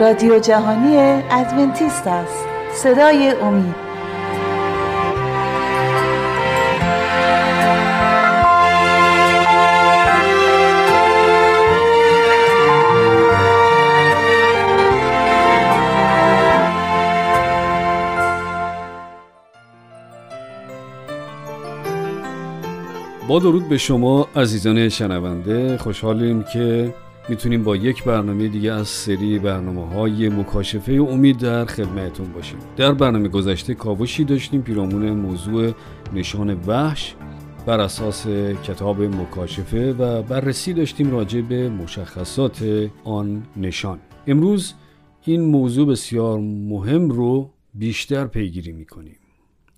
رادیو جهانی ادونتیست است. صدای امید. با درود به شما عزیزان شنونده خوشحالیم که می‌تونیم با یک برنامه دیگه از سری برنامه های مکاشفه امید در خدمتتون باشیم. در برنامه گذشته کاوشی داشتیم پیرامون موضوع نشان وحش بر اساس کتاب مکاشفه و بررسی داشتیم راجع به مشخصات آن نشان. امروز این موضوع بسیار مهم رو بیشتر پیگیری می‌کنیم.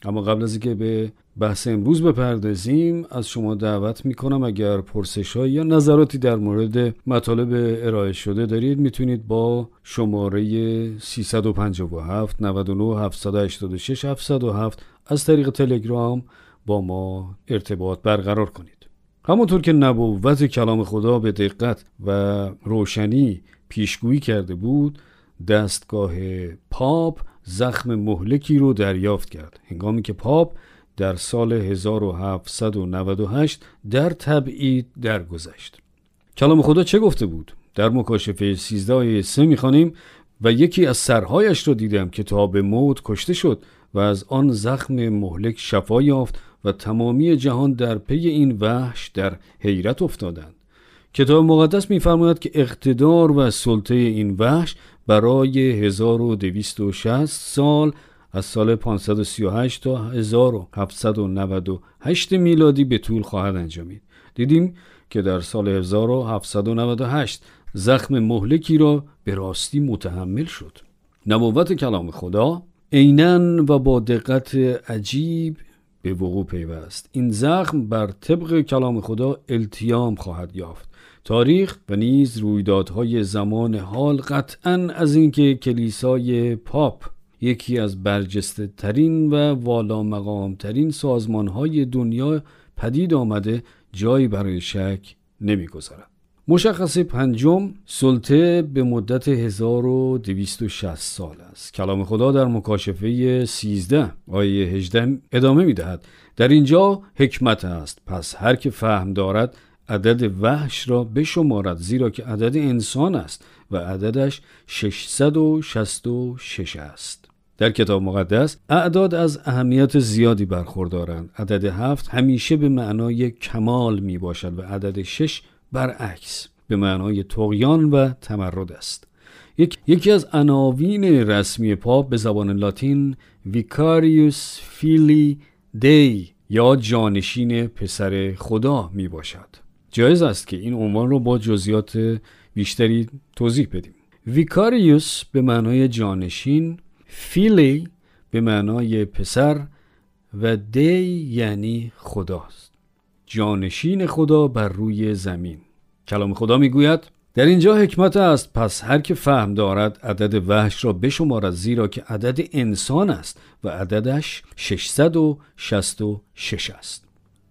اما قبل از اینکه به بحث امروز بپردازیم از شما دعوت می‌کنم اگر پرسش یا نظراتی در مورد مطالب ارائه شده دارید می‌تونید با شماره 357 99 786 707 از طریق تلگرام با ما ارتباط برقرار کنید. همونطور که نبوت کلام خدا به دقت و روشنی پیشگویی کرده بود دستگاه پاپ زخم مهلکی رو دریافت کرد هنگامی که پاپ در سال 1798 در تبعید درگذشت. کلام خدا چه گفته بود؟ در مکاشفه 13 آیه 3 می‌خوانیم و یکی از سرهایش را دیدم که تا به موت کشته شد و از آن زخم مهلک شفا یافت و تمامی جهان در پی این وحش در حیرت افتادند کتاب مقدس میفرماید که اقتدار و سلطه این وحش برای 1260 سال از سال 538 تا 1798 میلادی به طول خواهد انجامید. دیدیم که در سال 1798 زخم مهلکی را به راستی متحمل شد. نبوت کلام خدا عینا و با دقت عجیب به وقوع پیوست. این زخم بر طبق کلام خدا التیام خواهد یافت. تاریخ و نیز رویدادهای زمان حال قطعا از اینکه کلیسای پاپ یکی از برجسته ترین و والا مقام ترین سازمان های دنیا پدید آمده جایی برای شک نمی‌گذارد. مشخص پنجم سلطه به مدت 1260 سال است. کلام خدا در مکاشفه 13 آیه 18 ادامه می دهد در اینجا حکمت است. پس هر که فهم دارد عدد وحش را بشمارد زیرا که عدد انسان است و عددش 666 است. در کتاب مقدس اعداد از اهمیت زیادی برخوردارند. عدد هفت همیشه به معنای کمال می باشد و عدد شش برعکس به معنای تقیان و تمرد است. یک، یکی از عناوین رسمی پاپ به زبان لاتین ویکاریوس فیلی دی یا جانشین پسر خدا می باشد جایز است که این عنوان رو با جزئیات بیشتری توضیح بدیم. ویکاریوس به معنای جانشین فیلی به معنای پسر و دی یعنی خداست. جانشین خدا بر روی زمین. کلام خدا می‌گوید در اینجا حکمت است پس هر که فهم دارد عدد وحش را بشمارد زیرا که عدد انسان است و عددش 666 است.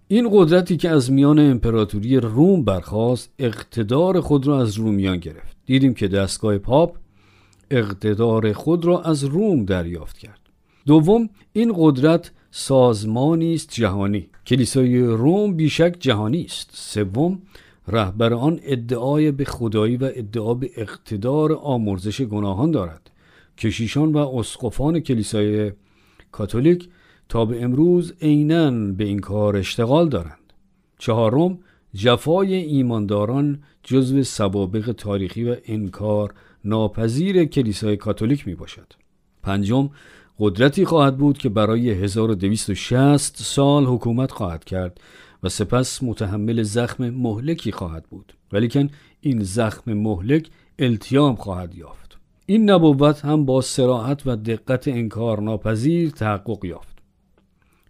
این قدرتی که از میان امپراتوری روم برخواست اقتدار خود را از رومیان گرفت. دیدیم که دستگاه پاپ اقتدار خود را از روم دریافت کرد. دوم این قدرت سازمانی است جهانی. کلیسای روم بیشک جهانی است. سوم رهبر آن ادعای به خدایی و ادعا به اقتدار آمرزش گناهان دارد. کشیشان و اسقفان کلیسای کاتولیک تا به امروز عینا به این کار اشتغال دارند. چهارم جفای ایمانداران جزو سوابق تاریخی و انکار ناپذیر کلیسای کاتولیک می باشد. پنجم قدرتی خواهد بود که برای 1260 سال حکومت خواهد کرد و سپس متحمل زخم مهلکی خواهد بود. ولیکن این زخم مهلک التیام خواهد یافت. این نبوت هم با سراحت و دقت انکار ناپذیر تحقق یافت.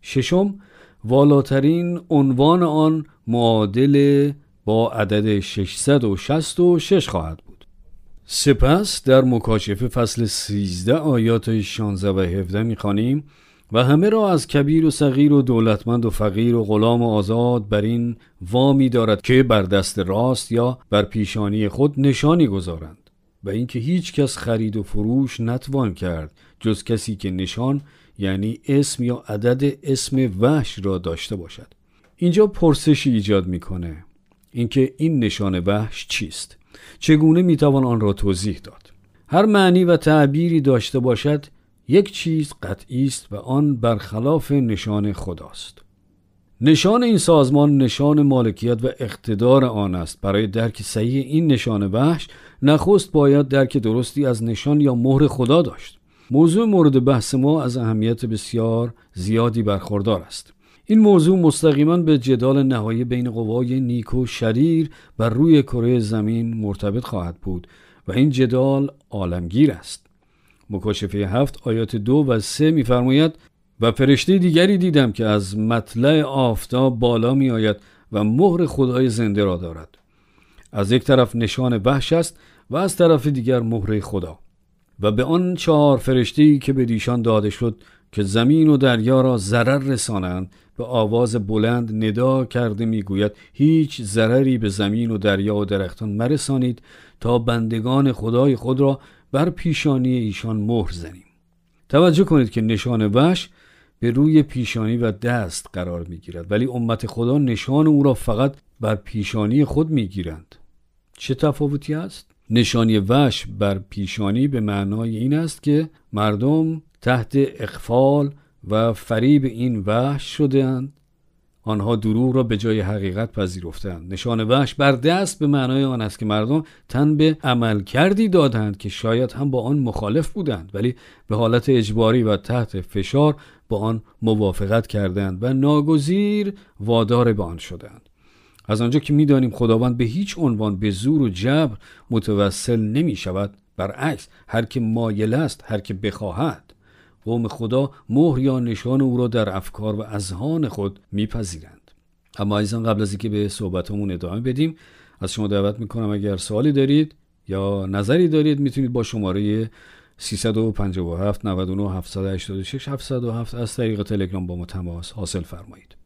ششم والاترین عنوان آن معادل با عدد 666 خواهد بود. سپس در مکاشفه فصل 13 آیات 16 و 17 می‌خوانیم و همه را از کبیر و صغیر و دولتمند و فقیر و غلام و آزاد بر این وامی دارد که بر دست راست یا بر پیشانی خود نشانی گذارند. و اینکه هیچ کس خرید و فروش نتوان کرد جز کسی که نشان یعنی اسم یا عدد اسم وحش را داشته باشد. اینجا پرسشی ایجاد می‌کنه اینکه این نشان وحش چیست. چگونه می‌توان آن را توضیح داد؟ هر معنی و تعبیری داشته باشد یک چیز قطعی است و آن برخلاف نشان خداست. نشان این سازمان نشان مالکیت و اقتدار آن است. برای درک صحیح این نشان وحش نخست باید درک درستی از نشان یا مهر خدا داشت. موضوع مورد بحث ما از اهمیت بسیار زیادی برخوردار است. این موضوع مستقیما به جدال نهایی بین قوای نیک و شریر بر روی کره زمین مرتبط خواهد بود و این جدال عالمگیر است. مکاشفه هفت آیات دو و سه میفرماید و فرشته دیگری دیدم که از مطلع آفتاب بالا می آید و مهر خدای زنده را دارد. از یک طرف نشان وحش است و از طرف دیگر مهر خدا. و به آن چهار فرشته که به دیشان داده شد که زمین و دریا را ضرر رسانند به آواز بلند ندا کرده می‌گوید هیچ ضرری به زمین و دریا و درختان مرسانید تا بندگان خدای خود را بر پیشانی ایشان مهر زنیم توجه کنید که نشان وش به روی پیشانی و دست قرار می گیرد ولی امت خدا نشان او را فقط بر پیشانی خود می گیرند چه تفاوتی است؟ نشانی وش بر پیشانی به معنای این است که مردم تحت اقفال و فریب این وحش شدهاند. آنها دروغ را به جای حقیقت پذیرفتند نشان وحش بر دست به معنای آن است که مردم تن به عمل کردی دادند که شاید هم با آن مخالف بودند ولی به حالت اجباری و تحت فشار با آن موافقت کردند و ناگزیر وادار به آن شدند از آنجا که می‌دانیم خداوند به هیچ عنوان به زور و جبر متوسل نمی شود برعکس هر که مایل است هر که بخواهد. قوم خدا مهر یا نشان او را در افکار و اذهان خود میپذیرند. اما ایزان قبل از اینکه به صحبتمون ادامه بدیم از شما دعوت می‌کنم اگر سوالی دارید یا نظری دارید می‌تونید با شماره 357 99 786 707 از طریق تلگرام با ما تماس حاصل فرمایید.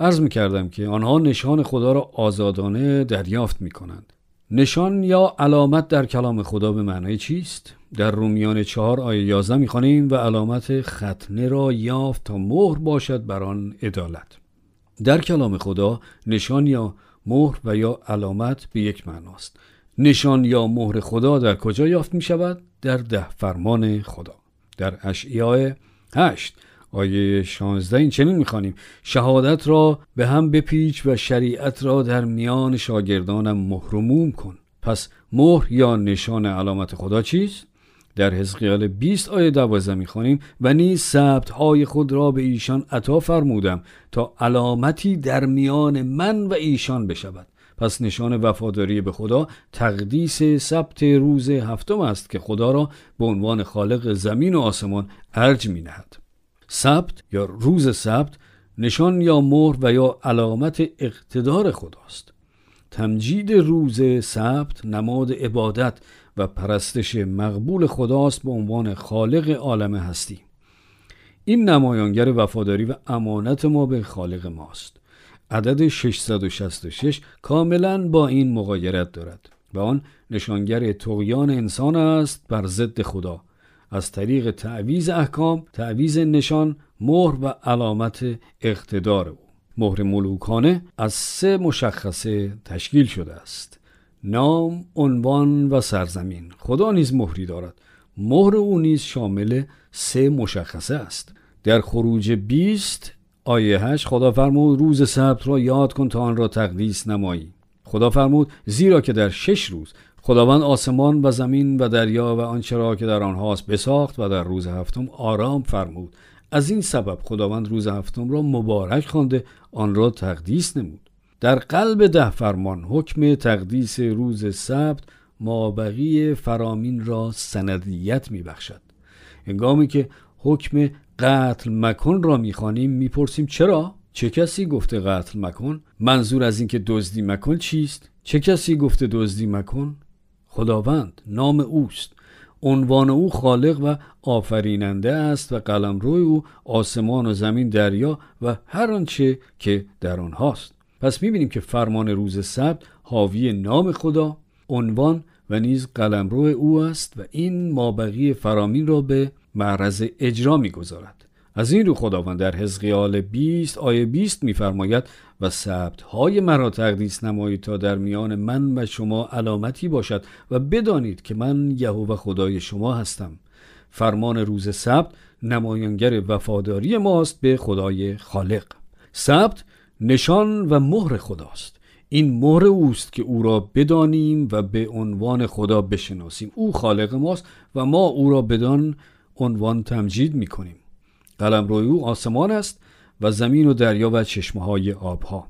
عرض می‌کردم که آنها نشان خدا را آزادانه دریافت می‌کنند نشان یا علامت در کلام خدا به معنای چیست؟ در رومیان چهار آیه یازده می‌خوانیم و علامت ختنه را یافت تا مهر باشد بر آن عدالت در کلام خدا نشان یا مهر و یا علامت به یک معناست نشان یا مهر خدا در کجا یافت می شود؟ در ده فرمان خدا در اشعیاء هشت آیه 16 این چنین می‌خوانیم شهادت را به هم بپیچ و شریعت را در میان شاگردانم مهرموم کن پس مهر یا نشان علامت خدا چیست؟ در حزقیال 20 آیه 12 می‌خوانیم و نیز ثبت های خود را به ایشان عطا فرمودم تا علامتی در میان من و ایشان بشود پس نشان وفاداری به خدا تقدیس ثبت روز هفتم است که خدا را به عنوان خالق زمین و آسمان ارج می نهد. سبت یا روز سبت نشان یا مهر و یا علامت اقتدار خداست. تمجید روز سبت نماد عبادت و پرستش مقبول خداست به عنوان خالق عالم هستی. این نمایانگر وفاداری و امانت ما به خالق ماست. عدد 666 کاملا با این مقایرت دارد و آن نشانگر تقیان انسان است بر ضد خدا. از طریق تعویز احکام تعویز نشان مهر و علامت اقتدار او. مهر ملوکانه از سه مشخصه تشکیل شده است. نام عنوان و سرزمین. خدا نیز مهری دارد. مهر او نیز شامل سه مشخصه است. در خروج 20 آیه 8 خدا فرمود روز سبت را یاد کن تا آن را تقدیس نمایی. خدا فرمود زیرا که در شش روز خداوند آسمان و زمین و دریا و آنچه را که در آنهاست بساخت و در روز هفتم آرام فرمود. از این سبب خداوند روز هفتم را مبارک خوانده آن را تقدیس نمود. در قلب ده فرمان حکم تقدیس روز سبت مابقی فرامین را سندیت میبخشد. هنگامی که حکم قتل مکن را می‌خوانیم می‌پرسیم چرا؟ چه کسی گفته قتل مکن؟ منظور از اینکه دزدی مکن چیست؟ چه کسی گفته دزدی مکن؟ خداوند نام اوست. عنوان او خالق و آفریننده است و قلمرو او آسمان و زمین دریا و هر آنچه که در آنهاست. پس می‌بینیم که فرمان روز سبت حاوی نام خدا عنوان و نیز قلمرو او است و این مابقی فرامین را به معرض اجرا می‌گذارد. از این رو خداوند در حزقیال 20 آیه 20 میفرماید و ثبت های مرا تقدیس نمایید تا در میان من و شما علامتی باشد و بدانید که من یهوه خدای شما هستم. فرمان روز سبت نمایانگر وفاداری ماست به خدای خالق. سبت نشان و مهر خداست. این مهر اوست که او را بدانیم و به عنوان خدا بشناسیم. او خالق ماست و ما او را بدان عنوان تمجید می کنیم قلم روی او آسمان است. و زمین و دریا و چشمه های آبها.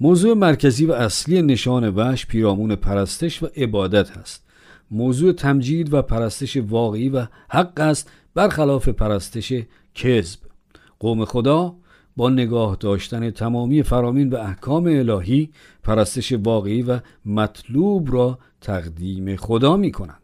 موضوع مرکزی و اصلی نشان وحش پیرامون پرستش و عبادت است. موضوع تمجید و پرستش واقعی و حق است برخلاف پرستش کذب. قوم خدا با نگاه داشتن تمامی فرامین و احکام الهی پرستش واقعی و مطلوب را تقدیم خدا می کنند.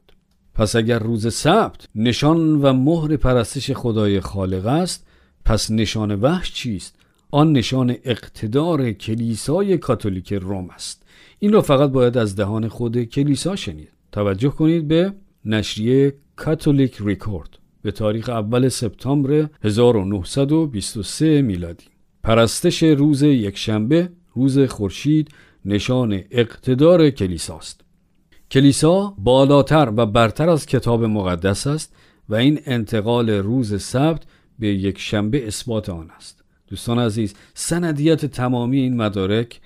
پس اگر روز سبت نشان و مهر پرستش خدای خالق است پس نشان وحش چیست؟ آن نشان اقتدار کلیسای کاتولیک روم است. این را فقط باید از دهان خود کلیسا شنید. توجه کنید به نشریه کاتولیک ریکورد به تاریخ اول سپتامبر 1923 میلادی. پرستش روز یکشنبه روز خورشید نشان اقتدار کلیساست کلیسا بالاتر و برتر از کتاب مقدس است و این انتقال روز سبت به یک شنبه اثبات آن است. دوستان عزیز سندیت تمامی این مدارک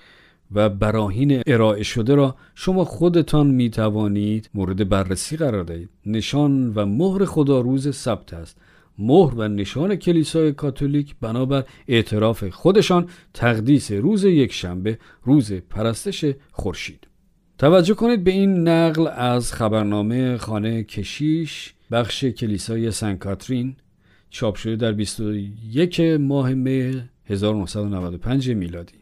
و براهین ارائه شده را شما خودتان می توانید مورد بررسی قرار دهید. نشان و مهر خدا روز سبت است. مهر و نشان کلیسای کاتولیک بنابر اعتراف خودشان تقدیس روز یک شنبه روز پرستش خورشید. توجه کنید به این نقل از خبرنامه خانه کشیش بخش کلیسای سن کاترین. چاپ شده در 21 ماه می 1995 میلادی.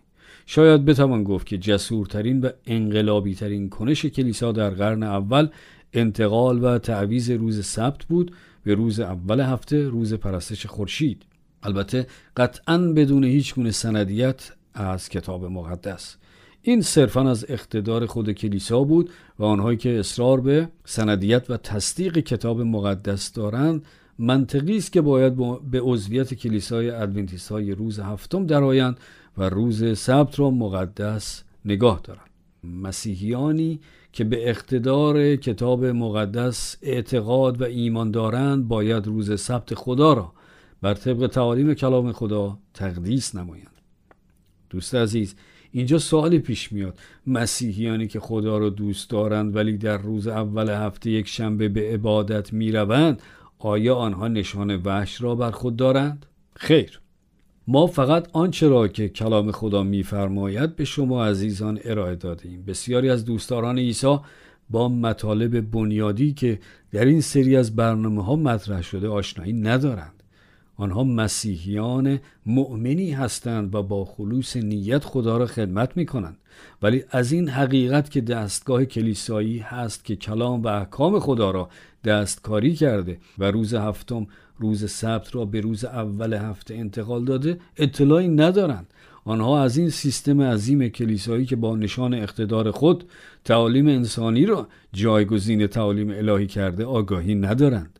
شاید بتوان گفت که جسورترین و انقلابی ترین کنش کلیسا در قرن اول انتقال و تعویض روز سبت بود به روز اول هفته روز پرستش خورشید. البته قطعا بدون هیچ گونه سندیت از کتاب مقدس. این صرفا از اقتدار خود کلیسا بود و آنهایی که اصرار به سندیت و تصدیق کتاب مقدس دارند منطقی است که باید به عضویت کلیسای ادونتیست های روز هفتم درآیند و روز سبت را مقدس نگاه دارند. مسیحیانی که به اقتدار کتاب مقدس اعتقاد و ایمان دارند باید روز سبت خدا را بر طبق تعالیم کلام خدا تقدیس نمایند. دوست عزیز اینجا سوالی پیش میاد. مسیحیانی که خدا را دوست دارند ولی در روز اول هفته یک شنبه به عبادت می‌روند آیا آنها نشان وحش را بر خود دارند؟ خیر. ما فقط آنچه را که کلام خدا میفرماید به شما عزیزان ارائه دادیم. بسیاری از دوستداران عیسی با مطالب بنیادی که در این سری از برنامه ها مطرح شده آشنایی ندارند. آنها مسیحیان مؤمنی هستند و با خلوص نیت خدا را خدمت می کنند ولی از این حقیقت که دستگاه کلیسایی هست که کلام و احکام خدا را دستکاری کرده و روز هفتم روز سبت را به روز اول هفته انتقال داده اطلاعی ندارند. آنها از این سیستم عظیم کلیسایی که با نشان اقتدار خود تعالیم انسانی را جایگزین تعالیم الهی کرده آگاهی ندارند.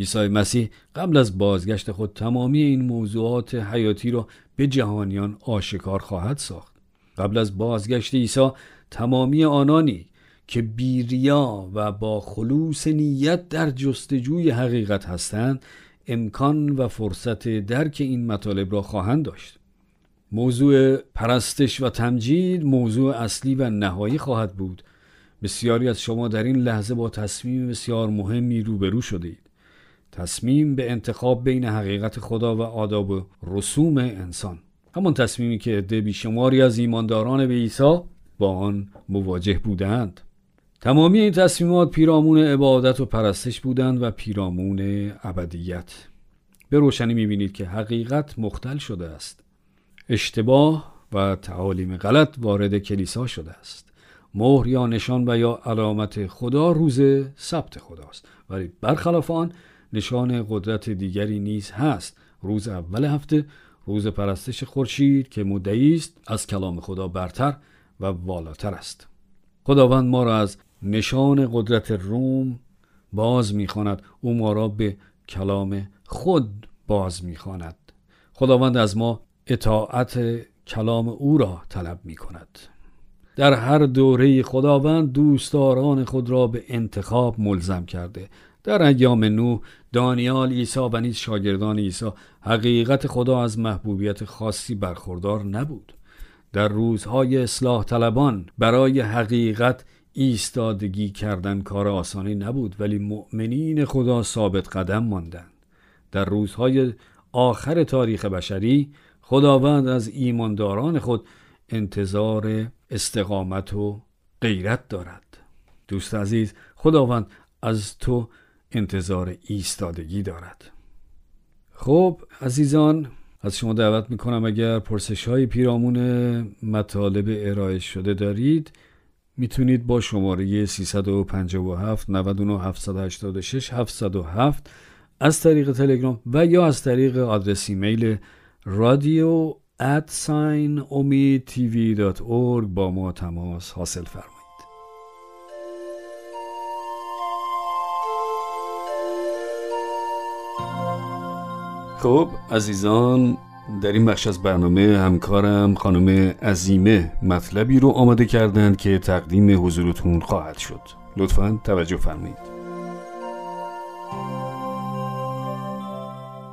عیسی مسیح قبل از بازگشت خود تمامی این موضوعات حیاتی را به جهانیان آشکار خواهد ساخت. قبل از بازگشت عیسی تمامی آنانی که بیریا و با خلوص نیت در جستجوی حقیقت هستند امکان و فرصت درک این مطالب را خواهند داشت. موضوع پرستش و تمجید موضوع اصلی و نهایی خواهد بود. بسیاری از شما در این لحظه با تصمیم بسیار مهمی روبرو شده اید تصمیم به انتخاب بین حقیقت خدا و آداب و رسوم انسان. همان تصمیمی که عده بیشماری از ایمانداران به عیسی با آن مواجه بودند. تمامی این تصمیمات پیرامون عبادت و پرستش بودند و پیرامون ابدیت. به روشنی می‌بینید که حقیقت مختل شده است. اشتباه و تعالیم غلط وارد کلیسا شده است. مهر یا نشان و یا علامت خدا روز سبت خداست. ولی برخلاف آن نشان قدرت دیگری نیز هست. روز اول هفته روز پرستش خورشید که مدعی است از کلام خدا برتر و والاتر است. خداوند ما را از نشان قدرت روم باز می‌خواند. او ما را به کلام خود باز می‌خواند. خداوند از ما اطاعت کلام او را طلب می کند در هر دوره خداوند دوستداران خود را به انتخاب ملزم کرده. در ایام نو دانیال عیسی و نیز شاگردان عیسی حقیقت خدا از محبوبیت خاصی برخوردار نبود. در روزهای اصلاح طلبان برای حقیقت ایستادگی کردن کار آسانی نبود ولی مؤمنین خدا ثابت قدم ماندند. در روزهای آخر تاریخ بشری خداوند از ایمانداران خود انتظار استقامت و غیرت دارد. دوست عزیز خداوند از تو انتظار ایستادگی دارد. خب عزیزان از شما دعوت می‌کنم اگر پرسش های پیرامون مطالب ارائه شده دارید می‌تونید با شماره 357 99 786 707 از طریق تلگرام و یا از طریق آدرس ایمیل رادیو at sign با ما تماس حاصل فرمایید. خب عزیزان در این بخش از برنامه همکارم خانم عزیمه مطلبی رو آماده کردند که تقدیم حضورتون خواهد شد. لطفا توجه فرمایید.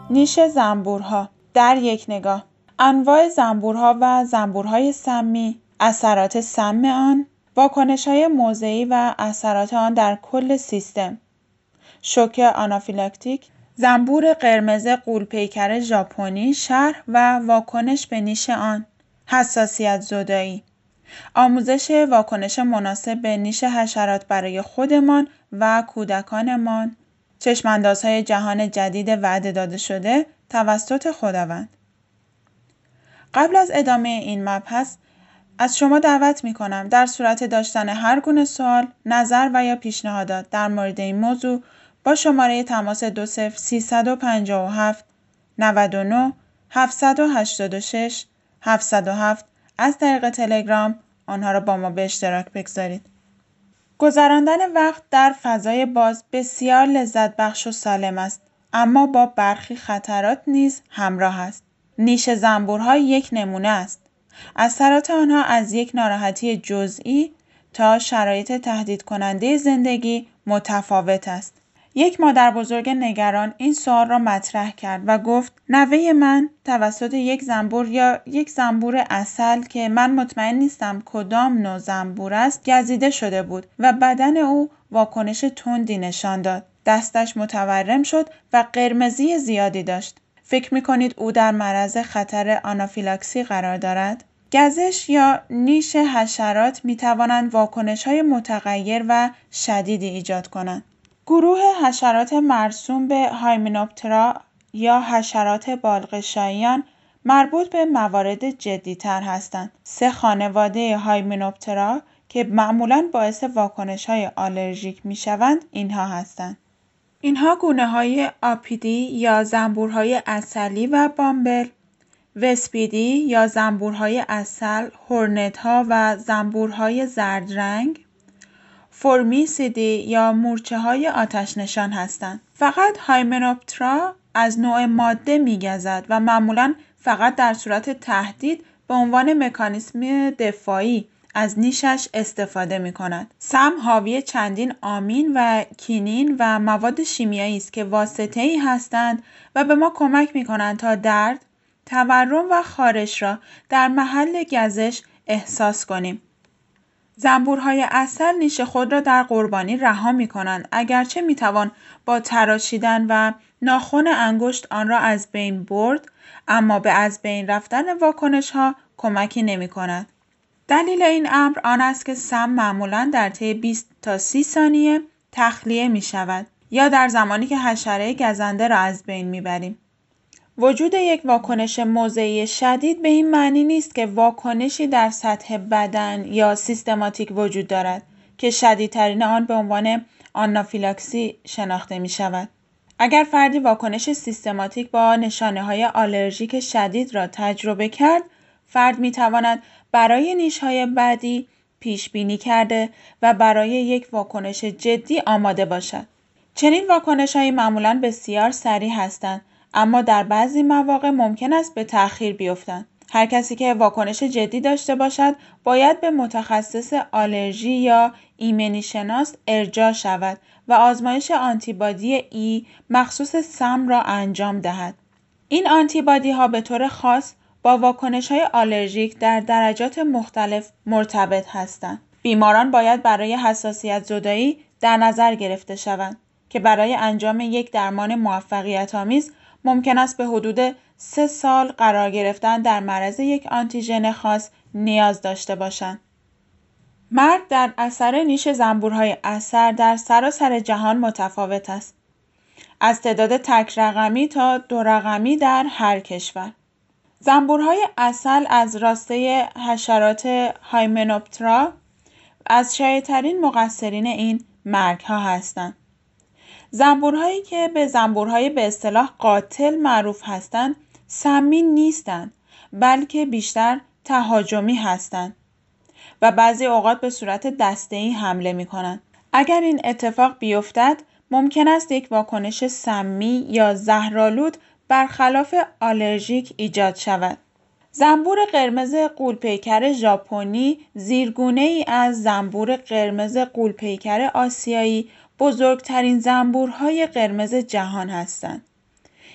نیش زنبورها در یک نگاه. انواع زنبورها و زنبورهای سمی اثرات سم آن های موضعی و اثرات آن در کل سیستم. شوک آنافیلاکتیک زنبور قرمز قولپیکر ژاپنی شرح و واکنش به نیش آن حساسیت زدایی. آموزش واکنش مناسب به نیش حشرات برای خودمان و کودکانمان. چشماندازهای جهان جدید وعده داده شده توسط خداوند. قبل از ادامه این مبحث از شما دعوت می کنم در صورت داشتن هر گونه سوال، نظر و یا پیشنهادات در مورد این موضوع با شماره تماس 20 357 99 786 707 از طریق تلگرام آنها را با ما به اشتراک بگذارید. گذراندن وقت در فضای باز بسیار لذت بخش و سالم است اما با برخی خطرات نیز همراه است. نیش زنبورها یک نمونه است. اثرات آنها از یک ناراحتی جزئی تا شرایط تهدید کننده زندگی متفاوت است. یک مادر بزرگ نگران این سوال را مطرح کرد و گفت نوه من توسط یک زنبور یا یک زنبور اصل که من مطمئن نیستم کدام نوع زنبور است گزیده شده بود و بدن او واکنش تندی نشان داد. دستش متورم شد و قرمزی زیادی داشت. فکر می کنید او در معرض خطر آنافیلاکسی قرار دارد؟ گزش یا نیش حشرات می توانند واکنش های متغیر و شدیدی ایجاد کنند. گروه حشرات مرسوم به هایمنوپترا یا حشرات بالغشاییان مربوط به موارد جدیتر هستند. سه خانواده هایمنوپترا که معمولا باعث واکنش های آلرژیک می شوند اینها هستند. اینها گونه های آپیدی یا زنبورهای اصلی و بامبل، وسپیدی یا زنبورهای اصل، هورنت ها و زنبورهای زرد رنگ، فرمیسیدی یا مورچه های آتش نشان هستند. فقط هایمنوپترا از نوع ماده میگزد و معمولا فقط در صورت تهدید به عنوان مکانیسم دفاعی از نیشش استفاده می کند. سم حاوی چندین آمین و کینین و مواد شیمیایی است که واسطه ای هستند و به ما کمک می کنند تا درد، تورم و خارش را در محل گزش احساس کنیم. زنبورهای اصل نیش خود را در قربانی رها می کنند اگرچه می توان با تراشیدن و ناخن انگشت آن را از بین برد اما به از بین رفتن واکنش ها کمکی نمی کند. دلیل این امر آن است که سم معمولا در طی 20 تا 30 ثانیه تخلیه می شود یا در زمانی که حشره گزنده را از بین می بریم. وجود یک واکنش موضعی شدید به این معنی نیست که واکنشی در سطح بدن یا سیستماتیک وجود دارد که شدیدترین آن به عنوان آنافیلاکسی شناخته می شود. اگر فردی واکنش سیستماتیک با نشانه های آلرژیک شدید را تجربه کرد، فرد می تواند برای نیشهای بعدی پیش بینی کرده و برای یک واکنش جدی آماده باشد. چنین واکنش های معمولا بسیار سریع هستند اما در بعضی مواقع ممکن است به تأخیر بیفتند. هر کسی که واکنش جدی داشته باشد باید به متخصص آلرژی یا ایمنی شناس ارجاع شود و آزمایش آنتیبادی ای مخصوص سم را انجام دهد. این آنتیبادی ها به طور خاص با واکنش های آلرژیک در درجات مختلف مرتبط هستند. بیماران باید برای حساسیت زدایی در نظر گرفته شوند که برای انجام یک درمان موفقیت آمیز ممکن است به حدود سه سال قرار گرفتن در معرض یک آنتیژن خاص نیاز داشته باشند. مرگ در اثر نیش زنبورهای اثر در سراسر جهان متفاوت است. از تعداد تک رقمی تا دو رقمی در هر کشور. زنبورهای اصل از راسته حشرات هایمنوپترا از شایعترین مقصرین این مرگ ها هستند. زنبورهایی که به زنبورهای به اصطلاح قاتل معروف هستند سمی نیستند بلکه بیشتر تهاجمی هستند و بعضی اوقات به صورت دسته‌ای حمله می کنند. اگر این اتفاق بیفتد ممکن است یک واکنش سمی یا زهرالود برخلاف آلرژیک ایجاد شود. زنبور قرمز قولپیکر ژاپنی زیرگونه ای از زنبور قرمز قولپیکر آسیایی بزرگترین زنبورهای قرمز جهان هستند.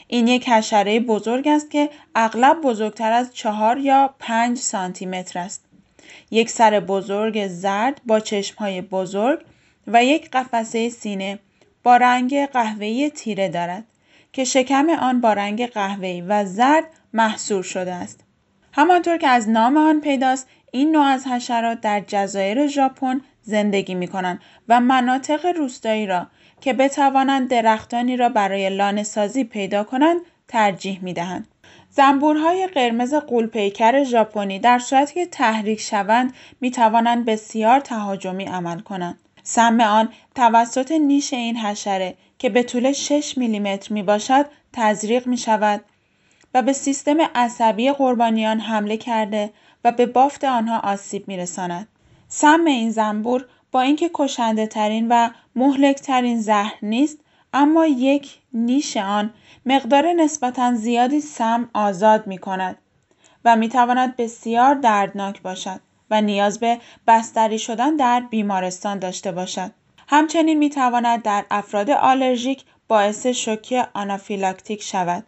این یک حشره بزرگ است که اغلب بزرگتر از چهار یا پنج سانتی متر است. یک سر بزرگ زرد با چشمهای بزرگ و یک قفسه سینه با رنگ قهوه‌ای تیره دارد که شکم آن با رنگ قهوه‌ای و زرد محصور شده است. همانطور که از نام آن پیداست این نوع از حشرات در جزایر ژاپن زندگی می کنند و مناطق روستایی را که بتوانند درختانی را برای لانه سازی پیدا کنند ترجیح می دهند. زنبورهای قرمز قولپیکر ژاپنی در صورتی که تحریک شوند می توانند بسیار تهاجمی عمل کنند. سم آن توسط نیش این حشره که به طول 6 میلیمتر می باشد تزریق می شود و به سیستم عصبی قربانیان حمله کرده و به بافت آنها آسیب می رساند. سم این زنبور با اینکه کشنده ترین و مهلک ترین زهر نیست اما یک نیش آن مقدار نسبتا زیادی سم آزاد می کند و می تواند بسیار دردناک باشد و نیاز به بستری شدن در بیمارستان داشته باشد. همچنین می تواند در افراد آلرژیک باعث شوک آنافیلاکتیک شود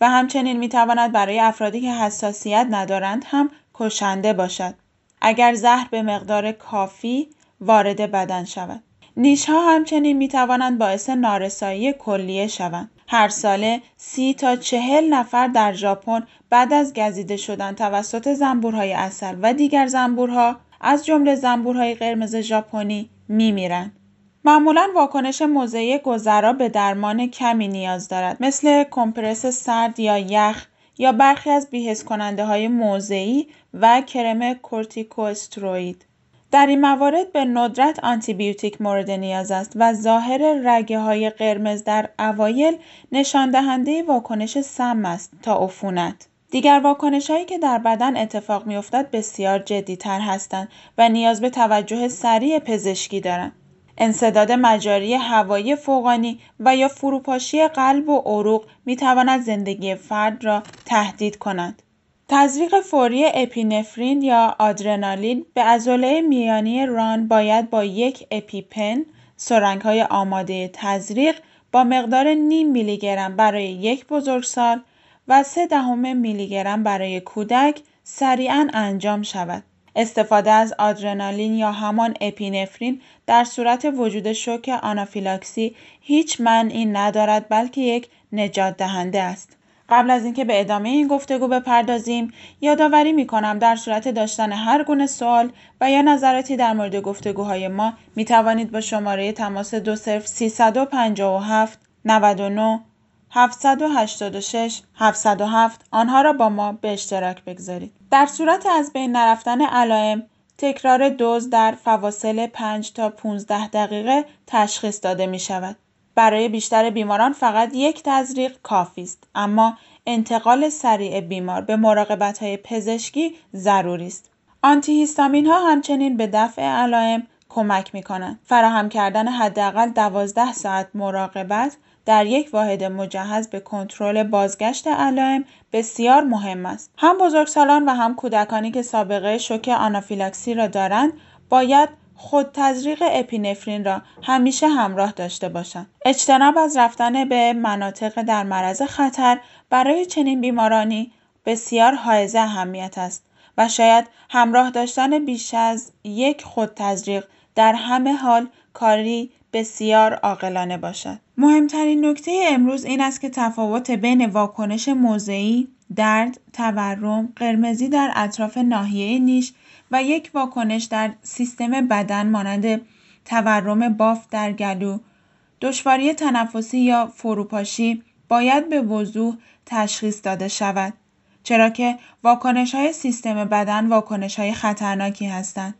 و همچنین می تواند برای افرادی که حساسیت ندارند هم کشنده باشد. اگر زهر به مقدار کافی وارد بدن شود. نیش ها همچنین می توانند باعث نارسایی کلیه شوند. هر ساله سی تا چهل نفر در ژاپن بعد از گزیده شدن توسط زنبورهای اصل و دیگر زنبورها از جمله زنبورهای قرمز ژاپنی میمیرند. معمولا واکنش موضعی گذرا به درمان کمی نیاز دارد مثل کمپرس سرد یا یخ یا برخی از بیهس کننده های موضعی و کرم کورتیکوستروید. در این موارد به ندرت آنتیبیوتیک مورد نیاز است و ظاهر رگه های قرمز در اوایل نشان دهنده واکنش سم است تا عفونت. دیگر واکنش هایی که در بدن اتفاق می افتد بسیار جدی تر هستند و نیاز به توجه سریع پزشکی دارند. انصداد مجاری هوایی فوقانی و یا فروپاشی قلب و عروق می تواند زندگی فرد را تهدید کند. تزریق فوری اپینفرین یا آدرنالین به عضله میانی ران باید با یک اپیپن های آماده تزریق با مقدار نیم میلی گرم برای یک بزرگسال و سه دهم میلی گرم برای کودک سریعا انجام شود. استفاده از آدرنالین یا همان اپینفرین در صورت وجود شوک آنافیلاکسی هیچ منعی ندارد بلکه یک نجات دهنده است. قبل از اینکه به ادامه این گفتگو بپردازیم یادآوری می کنم در صورت داشتن هر گونه سوال و یا نظراتی در مورد گفتگوهای ما می توانید با شماره تماس دو صرف 357 99 786 707 آنها را با ما به اشتراک بگذارید. در صورت از بین نرفتن علائم تکرار دوز در فواصل 5 تا 15 دقیقه تشخیص داده می شود. برای بیشتر بیماران فقط یک تزریق کافی است اما انتقال سریع بیمار به های پزشکی ضروری است آنتی هیستامین ها همچنین به دفع علائم کمک می کنند. فراهم کردن حداقل 12 ساعت مراقبت در یک واحد مجهز به کنترل بازگشت علائم بسیار مهم است. هم بزرگسالان و هم کودکانی که سابقه شوک آنافیلاکسی را دارند باید خود تزریق اپینفرین را همیشه همراه داشته باشند. اجتناب از رفتن به مناطق در معرض خطر برای چنین بیمارانی بسیار حائز اهمیت است و شاید همراه داشتن بیش از یک خود تزریق در همه حال کاری بسیار عاقلانه باشد. مهمترین نکته امروز این است که تفاوت بین واکنش موضعی، درد، تورم، قرمزی در اطراف ناحیه نیش و یک واکنش در سیستم بدن مانند تورم بافت در گلو، دشواری تنفسی یا فروپاشی باید به وضوح تشخیص داده شود. چرا که واکنش های سیستم بدن واکنش های خطرناکی هستند.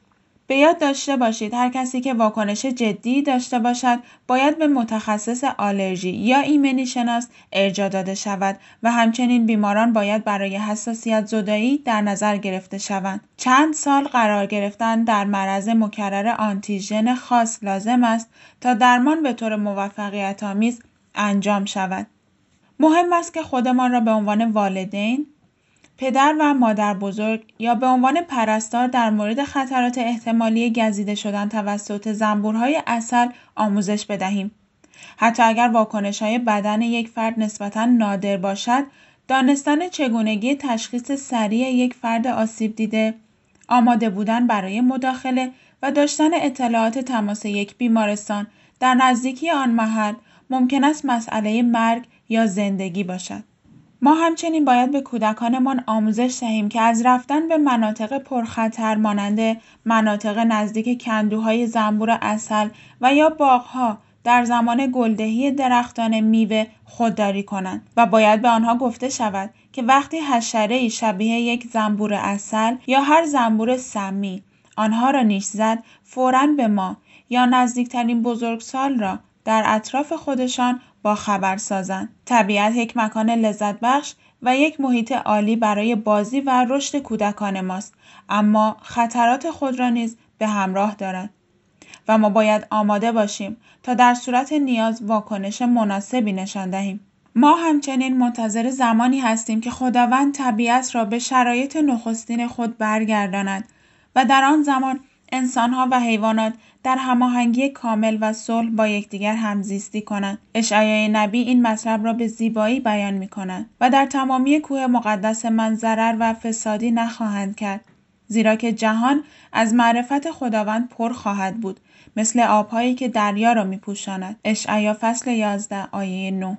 به یاد داشته باشید هر کسی که واکنش جدی داشته باشد باید به متخصص آلرژی یا ایمنی شناس ارجا داده شود و همچنین بیماران باید برای حساسیت زدایی در نظر گرفته شوند. چند سال قرار گرفتن در معرض مکرر آنتیژن خاص لازم است تا درمان به طور موفقیت آمیز انجام شود. مهم است که خودمان را به عنوان والدین، پدر و مادر بزرگ یا به عنوان پرستار در مورد خطرات احتمالی گزیده شدن توسط زنبورهای اصل آموزش بدهیم. حتی اگر واکنش های بدن یک فرد نسبتا نادر باشد، دانستن چگونگی تشخیص سریع یک فرد آسیب دیده، آماده بودن برای مداخله و داشتن اطلاعات تماس یک بیمارستان در نزدیکی آن محل ممکن است مسئله مرگ یا زندگی باشد. ما همچنین باید به کودکانمان آموزش دهیم که از رفتن به مناطق پرخطر مانند مناطق نزدیک کندوهای زنبور اصل و یا باغها در زمان گلدهی درختان میوه خودداری کنند و باید به آنها گفته شود که وقتی حشره شبیه یک زنبور اصل یا هر زنبور سمی آنها را نیش زد فورا به ما یا نزدیکترین بزرگسال را در اطراف خودشان با خبر سازند. طبیعت یک مکان لذت بخش و یک محیط عالی برای بازی و رشد کودکان ماست. اما خطرات خود را نیز به همراه دارد و ما باید آماده باشیم تا در صورت نیاز واکنش مناسبی نشان دهیم. ما همچنین منتظر زمانی هستیم که خداوند طبیعت را به شرایط نخستین خود برگرداند و در آن زمان انسانها و حیوانات در هماهنگی کامل و صلح با یکدیگر همزیستی کنند اشعیای نبی این مطلب را به زیبایی بیان می کنند و در تمامی کوه مقدس من ضرر و فسادی نخواهند کرد زیرا که جهان از معرفت خداوند پر خواهد بود مثل آبهایی که دریا را می پوشاند. اشعیا فصل 11 آیه 9